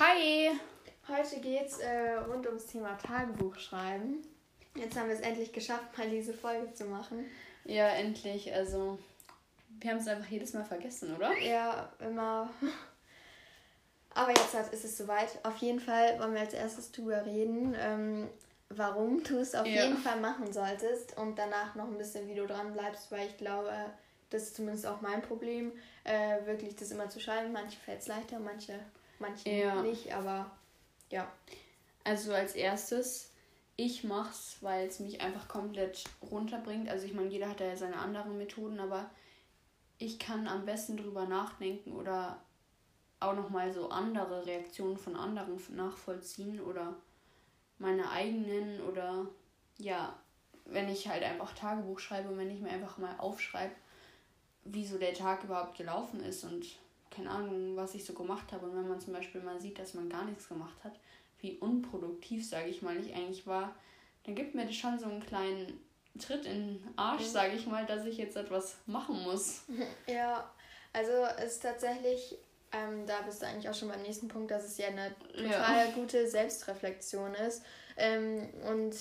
Hi! Heute geht's äh, rund ums Thema Tagebuch schreiben. Jetzt haben wir es endlich geschafft, mal diese Folge zu machen. Ja, endlich. Also, wir haben es einfach jedes Mal vergessen, oder? Ja, immer. Aber jetzt ist es soweit. Auf jeden Fall wollen wir als erstes drüber reden, ähm, warum du es auf ja. jeden Fall machen solltest und danach noch ein bisschen, wie du dran bleibst, weil ich glaube, das ist zumindest auch mein Problem, äh, wirklich das immer zu schreiben. Manche fällt es leichter, manche, manche ja. nicht, aber ja. Also als erstes, ich mach's, weil es mich einfach komplett runterbringt. Also ich meine, jeder hat ja seine anderen Methoden, aber ich kann am besten drüber nachdenken oder auch nochmal so andere Reaktionen von anderen nachvollziehen oder meine eigenen oder ja, wenn ich halt einfach Tagebuch schreibe und wenn ich mir einfach mal aufschreibe, wie so der Tag überhaupt gelaufen ist und keine Ahnung, was ich so gemacht habe. Und wenn man zum Beispiel mal sieht, dass man gar nichts gemacht hat, wie unproduktiv, sage ich mal, ich eigentlich war, dann gibt mir das schon so einen kleinen Tritt in den Arsch, mhm. sage ich mal, dass ich jetzt etwas machen muss. Ja, also es ist tatsächlich, ähm, da bist du eigentlich auch schon beim nächsten Punkt, dass es ja eine total ja. gute Selbstreflexion ist. Ähm, und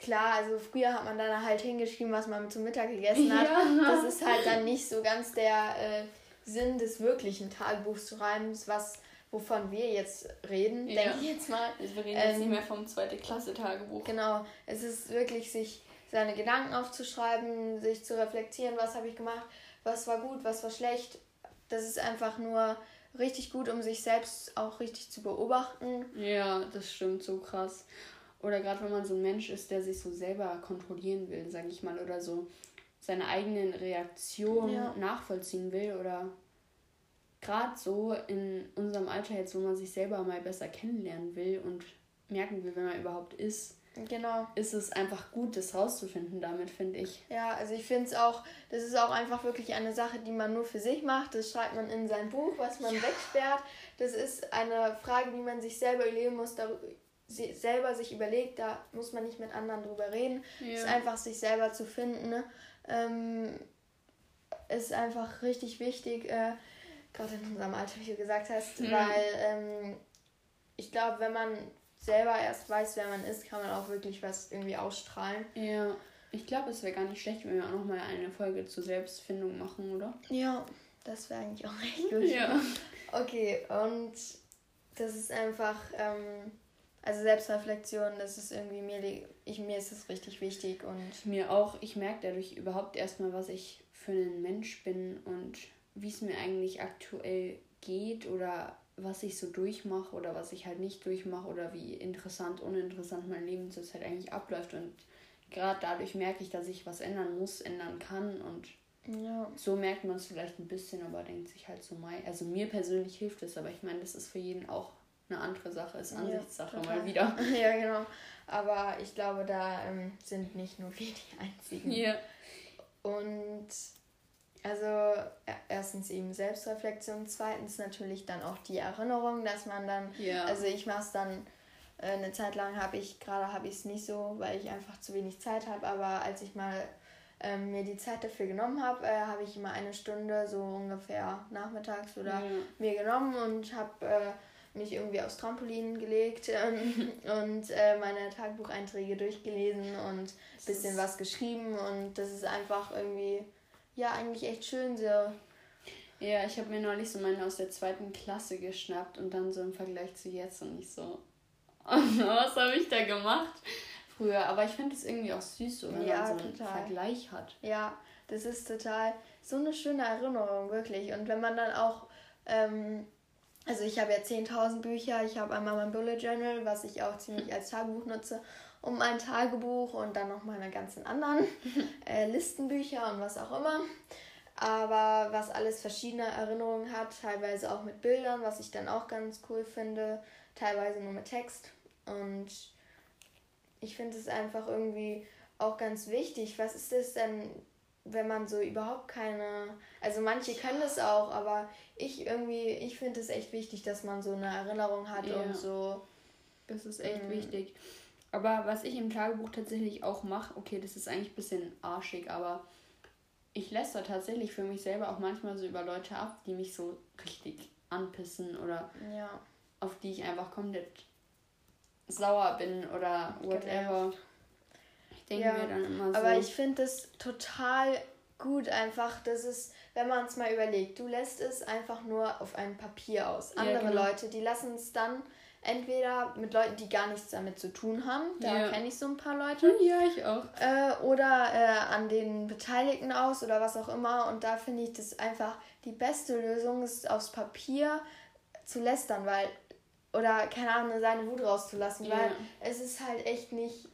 klar, also früher hat man dann halt hingeschrieben, was man zum Mittag gegessen hat. Ja. Das ist halt dann nicht so ganz der äh, Sinn des wirklichen Tagebuchschreibens, was wovon wir jetzt reden, ja. denke ich jetzt mal. Also wir reden jetzt ähm, nicht mehr vom zweite Klasse Tagebuch. Genau, es ist wirklich sich seine Gedanken aufzuschreiben, sich zu reflektieren, was habe ich gemacht, was war gut, was war schlecht. Das ist einfach nur richtig gut, um sich selbst auch richtig zu beobachten. Ja, das stimmt so krass. Oder gerade wenn man so ein Mensch ist, der sich so selber kontrollieren will, sage ich mal, oder so seine eigenen Reaktionen ja. nachvollziehen will oder gerade so in unserem Alter jetzt, wo man sich selber mal besser kennenlernen will und merken will, wer man überhaupt ist. Genau. Ist es einfach gut, das rauszufinden damit, finde ich. Ja, also ich finde es auch, das ist auch einfach wirklich eine Sache, die man nur für sich macht. Das schreibt man in sein Buch, was man ja. wegsperrt. Das ist eine Frage, die man sich selber überlegen muss, selber sich überlegt, da muss man nicht mit anderen drüber reden. Es ja. ist einfach sich selber zu finden. Ne? Ähm, ist einfach richtig wichtig, äh, gerade in unserem Alter, wie du gesagt hast, mhm. weil ähm, ich glaube, wenn man selber erst weiß, wer man ist, kann man auch wirklich was irgendwie ausstrahlen. Ja, ich glaube, es wäre gar nicht schlecht, wenn wir auch nochmal eine Folge zur Selbstfindung machen, oder? Ja, das wäre eigentlich auch echt gut. Ja. Okay, und das ist einfach. Ähm, also Selbstreflexion, das ist irgendwie mir, ich, mir ist das richtig wichtig und. Mir auch. Ich merke dadurch überhaupt erstmal, was ich für ein Mensch bin und wie es mir eigentlich aktuell geht oder was ich so durchmache oder was ich halt nicht durchmache oder wie interessant, uninteressant mein Leben zurzeit eigentlich abläuft. Und gerade dadurch merke ich, dass ich was ändern muss, ändern kann und ja. so merkt man es vielleicht ein bisschen, aber denkt sich halt so, Mai. Also mir persönlich hilft es, aber ich meine, das ist für jeden auch eine andere Sache ist, Ansichtssache ja, mal wieder. Ja, genau. Aber ich glaube, da ähm, sind nicht nur wir die Einzigen. Ja. Und also erstens eben Selbstreflexion, zweitens natürlich dann auch die Erinnerung, dass man dann, ja. also ich mache es dann äh, eine Zeit lang habe ich, gerade habe ich es nicht so, weil ich einfach zu wenig Zeit habe, aber als ich mal ähm, mir die Zeit dafür genommen habe, äh, habe ich immer eine Stunde so ungefähr nachmittags oder ja. mir genommen und habe äh, mich irgendwie aufs Trampolin gelegt ähm, und äh, meine Tagebucheinträge durchgelesen und ein bisschen was geschrieben und das ist einfach irgendwie, ja, eigentlich echt schön so. Ja, ich habe mir neulich so meine aus der zweiten Klasse geschnappt und dann so im Vergleich zu jetzt und ich so, was habe ich da gemacht früher? Aber ich finde es irgendwie auch süß, so, wenn ja, man so einen total. Vergleich hat. Ja, das ist total so eine schöne Erinnerung, wirklich. Und wenn man dann auch ähm, also ich habe ja 10.000 Bücher, ich habe einmal mein Bullet Journal, was ich auch ziemlich als Tagebuch nutze, und mein Tagebuch und dann noch meine ganzen anderen äh, Listenbücher und was auch immer. Aber was alles verschiedene Erinnerungen hat, teilweise auch mit Bildern, was ich dann auch ganz cool finde, teilweise nur mit Text. Und ich finde es einfach irgendwie auch ganz wichtig. Was ist das denn wenn man so überhaupt keine, also manche können das auch, aber ich irgendwie, ich finde es echt wichtig, dass man so eine Erinnerung hat ja. und so. Das ist echt mhm. wichtig. Aber was ich im Tagebuch tatsächlich auch mache, okay, das ist eigentlich ein bisschen arschig, aber ich lässt da tatsächlich für mich selber auch manchmal so über Leute ab, die mich so richtig anpissen oder ja. auf die ich einfach komplett sauer bin oder whatever. Ich denke ja, mir dann immer so. Aber ich finde es total gut einfach, dass es, wenn man es mal überlegt, du lässt es einfach nur auf einem Papier aus. Andere ja, genau. Leute, die lassen es dann entweder mit Leuten, die gar nichts damit zu tun haben, da ja. kenne ich so ein paar Leute. Ja, ich auch. Äh, oder äh, an den Beteiligten aus oder was auch immer. Und da finde ich das einfach die beste Lösung, ist aufs Papier zu lästern, weil, oder keine Ahnung, seine Wut rauszulassen, ja. weil es ist halt echt nicht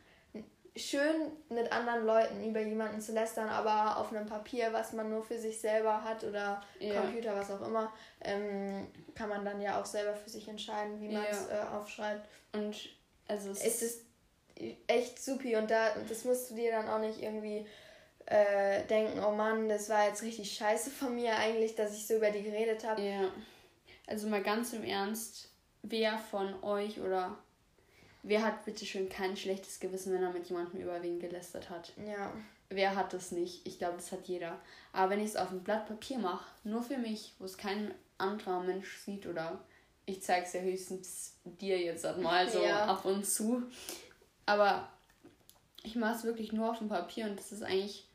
schön mit anderen Leuten über jemanden zu lästern, aber auf einem Papier, was man nur für sich selber hat oder ja. Computer, was auch immer, ähm, kann man dann ja auch selber für sich entscheiden, wie man es ja. äh, aufschreibt. Und also es, es ist echt supi und da das musst du dir dann auch nicht irgendwie äh, denken, oh Mann, das war jetzt richtig scheiße von mir eigentlich, dass ich so über die geredet habe. Ja. Also mal ganz im Ernst, wer von euch oder Wer hat bitte schön kein schlechtes Gewissen, wenn er mit jemandem über wen gelästert hat? Ja. Wer hat das nicht? Ich glaube, das hat jeder. Aber wenn ich es auf ein Blatt Papier mache, nur für mich, wo es kein anderer Mensch sieht oder ich zeige es ja höchstens dir jetzt mal so ja. ab und zu. Aber ich mache es wirklich nur auf dem Papier und das ist eigentlich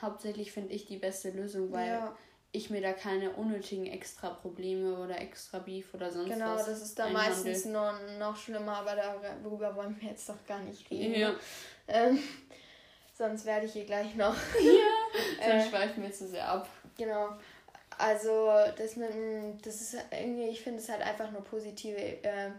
hauptsächlich, finde ich, die beste Lösung, weil ja ich mir da keine unnötigen extra Probleme oder extra Beef oder sonst genau, was. Genau, das ist da meistens noch, noch schlimmer, aber darüber wollen wir jetzt doch gar nicht reden. Ja. Ähm, sonst werde ich hier gleich noch. Ja, sonst äh, schweifen wir zu sehr ab. Genau. Also, das mit das ist irgendwie, ich finde es halt einfach nur positive äh,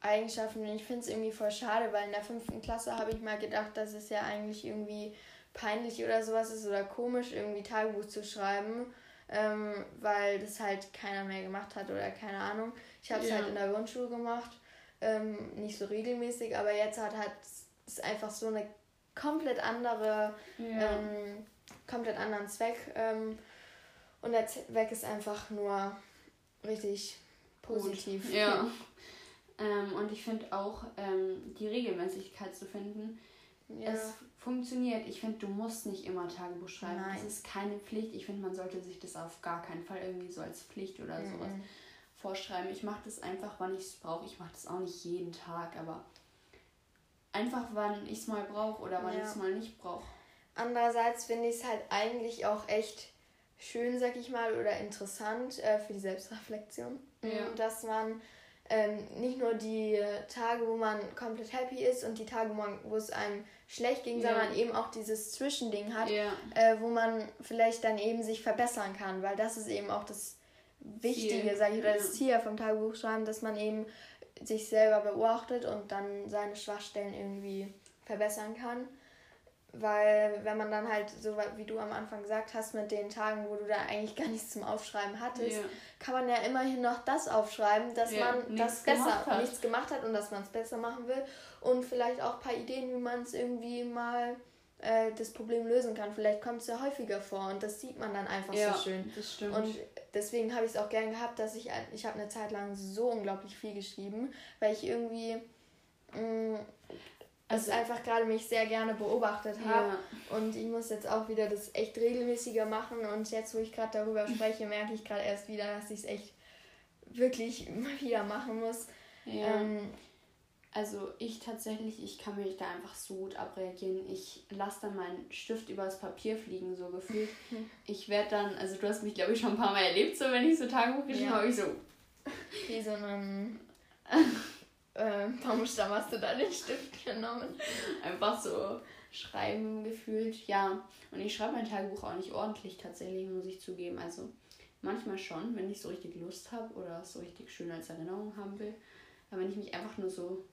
Eigenschaften. Und ich finde es irgendwie voll schade, weil in der fünften Klasse habe ich mal gedacht, dass es ja eigentlich irgendwie peinlich oder sowas ist oder komisch, irgendwie Tagebuch zu schreiben, ähm, weil das halt keiner mehr gemacht hat oder keine Ahnung. Ich habe es ja. halt in der Grundschule gemacht, ähm, nicht so regelmäßig, aber jetzt hat halt es einfach so eine komplett andere, ja. ähm, komplett anderen Zweck. Ähm, und der Zweck ist einfach nur richtig positiv. Gut. Ja. Ähm, und ich finde auch ähm, die Regelmäßigkeit zu finden. Ja. Es funktioniert. Ich finde, du musst nicht immer Tagebuch schreiben. Nein. Das ist keine Pflicht. Ich finde, man sollte sich das auf gar keinen Fall irgendwie so als Pflicht oder mhm. sowas vorschreiben. Ich mache das einfach, wann ich es brauche. Ich mache das auch nicht jeden Tag, aber einfach, wann ich es mal brauche oder wann ja. ich es mal nicht brauche. Andererseits finde ich es halt eigentlich auch echt schön, sag ich mal, oder interessant äh, für die Selbstreflexion, ja. dass man ähm, nicht nur die Tage, wo man komplett happy ist und die Tage, wo es einem schlecht ging, ja. sondern eben auch dieses Zwischending hat, ja. äh, wo man vielleicht dann eben sich verbessern kann, weil das ist eben auch das Wichtige, sage ich, oder das Ziel vom Tagebuchschreiben, dass man eben sich selber beobachtet und dann seine Schwachstellen irgendwie verbessern kann. Weil wenn man dann halt, so wie du am Anfang gesagt hast, mit den Tagen, wo du da eigentlich gar nichts zum Aufschreiben hattest, ja. kann man ja immerhin noch das aufschreiben, dass ja, man das besser, hat. nichts gemacht hat und dass man es besser machen will. Und vielleicht auch ein paar Ideen, wie man es irgendwie mal äh, das Problem lösen kann. Vielleicht kommt es ja häufiger vor und das sieht man dann einfach ja, so schön. Das stimmt. Und deswegen habe ich es auch gern gehabt, dass ich, ich habe eine Zeit lang so unglaublich viel geschrieben, weil ich irgendwie mm, also einfach gerade mich sehr gerne beobachtet habe. Ja. Und ich muss jetzt auch wieder das echt regelmäßiger machen. Und jetzt, wo ich gerade darüber spreche, merke ich gerade erst wieder, dass ich es echt wirklich mal wieder machen muss. Ja. Ähm, also ich tatsächlich, ich kann mich da einfach so gut abreagieren. Ich lasse dann meinen Stift übers Papier fliegen, so gefühlt. Ich werde dann, also du hast mich glaube ich schon ein paar Mal erlebt, so wenn ich so Tagebuch geschrieben ja. habe, ich so. Wie so ein äh, Baumstamm hast du da den Stift genommen? Einfach so schreiben gefühlt. Ja, und ich schreibe mein Tagebuch auch nicht ordentlich tatsächlich, muss ich zugeben. Also manchmal schon, wenn ich so richtig Lust habe oder so richtig schön als Erinnerung haben will. Aber wenn ich mich einfach nur so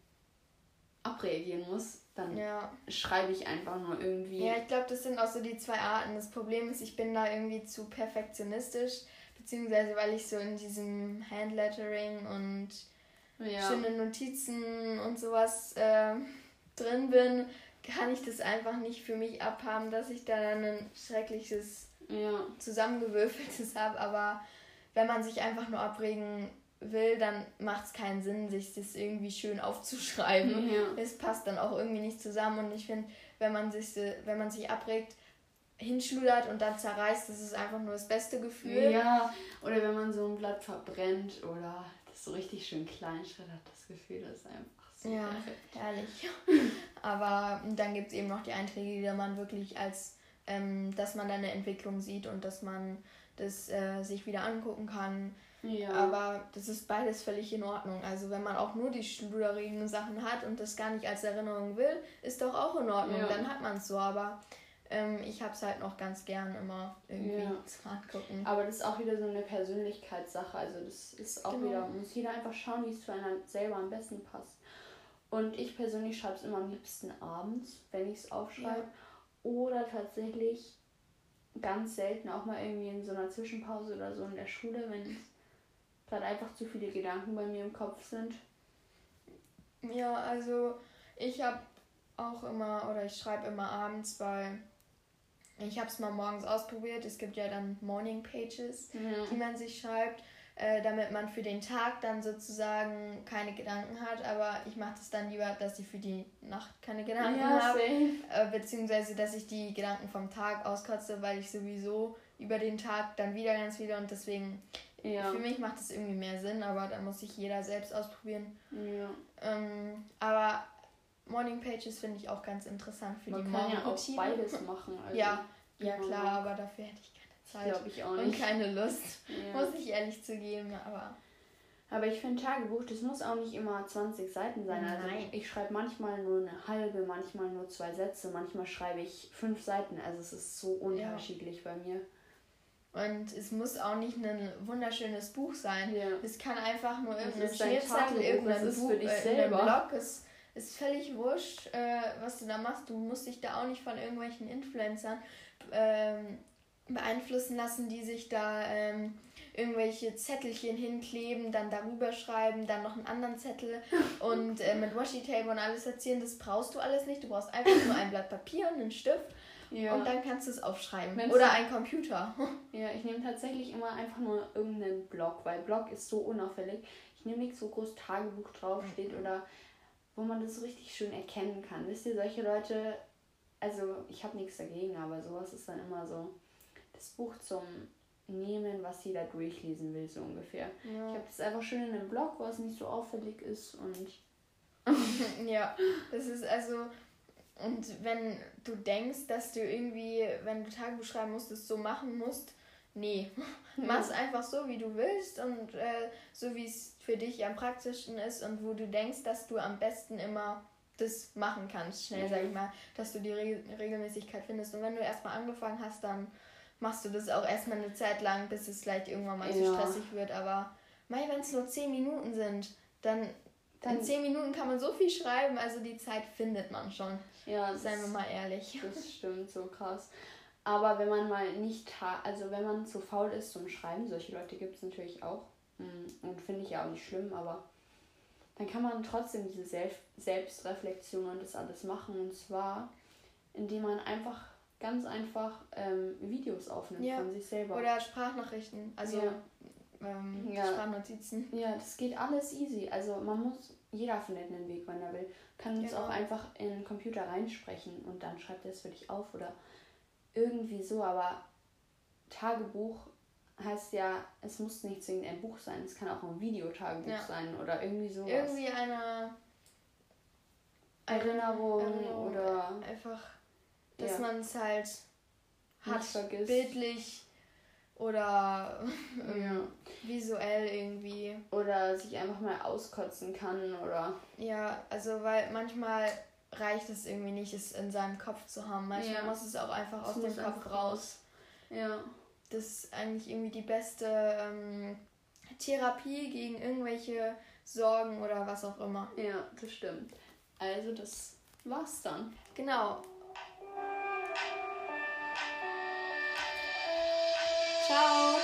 abreagieren muss, dann ja. schreibe ich einfach nur irgendwie. Ja, ich glaube, das sind auch so die zwei Arten. Das Problem ist, ich bin da irgendwie zu perfektionistisch, beziehungsweise weil ich so in diesem Handlettering und ja. schöne Notizen und sowas äh, drin bin, kann ich das einfach nicht für mich abhaben, dass ich da dann ein schreckliches ja. zusammengewürfeltes habe. Aber wenn man sich einfach nur abregen will, dann macht es keinen Sinn, sich das irgendwie schön aufzuschreiben. Ja. Es passt dann auch irgendwie nicht zusammen und ich finde, wenn man sich wenn man sich abregt, hinschludert und dann zerreißt, das ist einfach nur das beste Gefühl. Ja, oder wenn man so ein Blatt verbrennt oder so richtig schön klein schreddert, das Gefühl das ist einfach so Ja, perfekt. herrlich. Aber dann gibt es eben noch die Einträge, die man wirklich als, ähm, dass man dann eine Entwicklung sieht und dass man das äh, sich wieder angucken kann. Ja. Aber das ist beides völlig in Ordnung. Also wenn man auch nur die schluderigen Sachen hat und das gar nicht als Erinnerung will, ist doch auch in Ordnung. Ja. Dann hat man es so. Aber ähm, ich habe es halt noch ganz gern immer irgendwie Ja. zum Angucken. Aber das ist auch wieder so eine Persönlichkeitssache. Also das ist auch Genau. wieder, muss jeder einfach schauen, wie es für einen selber am besten passt. Und ich persönlich schreibe es immer am liebsten abends, wenn ich es aufschreibe. Ja. Oder tatsächlich ganz selten auch mal irgendwie in so einer Zwischenpause oder so in der Schule, wenn gerade einfach zu viele Gedanken bei mir im Kopf sind. Ja, also ich habe auch immer, oder ich schreibe immer abends, weil ich habe es mal morgens ausprobiert. Es gibt ja dann Morning Pages, die man sich schreibt, äh, damit man für den Tag dann sozusagen keine Gedanken hat. Aber ich mache das dann lieber, dass ich für die Nacht keine Gedanken Ja, habe. Äh, beziehungsweise, dass ich die Gedanken vom Tag auskotze, weil ich sowieso über den Tag dann wieder ganz viele und deswegen, Ja. für mich macht das irgendwie mehr Sinn, aber da muss sich jeder selbst ausprobieren. ja. Ähm, aber Morning Pages finde ich auch ganz interessant für Man die kann ja auch Morgenroutine. beides machen. Also, Ja, ja klar, aber dafür hätte ich keine Zeit ich und keine Lust, Ja. muss ich ehrlich zugeben. Aber Aber ich finde Tagebuch, das muss auch nicht immer 20 Seiten sein. Also Nein. ich schreibe manchmal nur eine halbe, manchmal nur zwei Sätze, manchmal schreibe ich fünf Seiten. Also es ist so unterschiedlich bei mir. und es muss auch nicht ein wunderschönes Buch sein. Ja. Es kann einfach nur irgendein Schnipsel, irgendein Buch, für dich äh, selber. Blog. Es ist völlig wurscht, äh, was du da machst. Du musst dich da auch nicht von irgendwelchen Influencern ähm, beeinflussen lassen, die sich da ähm, irgendwelche Zettelchen hinkleben, dann darüber schreiben, dann noch einen anderen Zettel und äh, mit Washi-Tape und alles erzählen. Das brauchst du alles nicht. Du brauchst einfach nur ein Blatt Papier und einen Stift Ja. und dann kannst du es aufschreiben. Wenn's Oder ein Computer. ja, ich nehme tatsächlich immer einfach nur irgendeinen Blog, weil Blog ist so unauffällig. Ich nehme nichts, wo groß Tagebuch draufsteht oder wo man das so richtig schön erkennen kann. Wisst ihr, solche Leute, also ich habe nichts dagegen, aber sowas ist dann immer so das Buch zum Nehmen, was jeder durchlesen will, so ungefähr. Ich Ja. habe das einfach schön in einem Blog, was nicht so auffällig ist und Ja, das ist also. Und wenn du denkst, dass du irgendwie, wenn du Tagebuch schreiben musst, es so machen musst, nee. Mach's einfach so, wie du willst und äh, so, wie es für dich am praktischsten ist und wo du denkst, dass du am besten immer das machen kannst, schnell, sag ich mal, dass du die Re Regelmäßigkeit findest. Und wenn du erstmal angefangen hast, dann machst du das auch erstmal eine Zeit lang, bis es vielleicht irgendwann mal zu Ja. stressig wird. Aber wenn es nur 10 Minuten sind, dann Dann- in 10 Minuten kann man so viel schreiben, also die Zeit findet man schon. ja, Seien wir mal ehrlich. das stimmt so krass. Aber wenn man mal nicht, also wenn man zu faul ist zum Schreiben, solche Leute gibt es natürlich auch mm, und finde ich ja auch nicht schlimm, aber dann kann man trotzdem diese Self Selbstreflexion und das alles machen und zwar, indem man einfach ganz einfach ähm, Videos aufnimmt Ja. von sich selber. Oder Sprachnachrichten, also Ja. ähm, Ja. Sprachnotizen. Ja, das geht alles easy. Also man muss, jeder findet einen Weg, wenn er will. Kann uns Genau. auch einfach in den Computer reinsprechen und dann schreibt er es für dich auf oder irgendwie so. Aber Tagebuch heißt ja, es muss nicht zwingend ein Buch sein, es kann auch ein Videotagebuch Ja. sein oder irgendwie sowas. Irgendwie eine Erinnerung, Erinnerung, oder einfach, dass Ja. man es halt hat, vergisst. bildlich oder Ja. visuell irgendwie. Oder sich einfach mal auskotzen kann oder Ja, also weil manchmal reicht es irgendwie nicht, es in seinem Kopf zu haben. Manchmal Ja. muss es auch einfach Es aus dem Kopf raus. ja. Das ist eigentlich irgendwie die beste ähm, Therapie gegen irgendwelche Sorgen oder was auch immer. Ja, das stimmt. Also das war's dann. Genau. Ciao.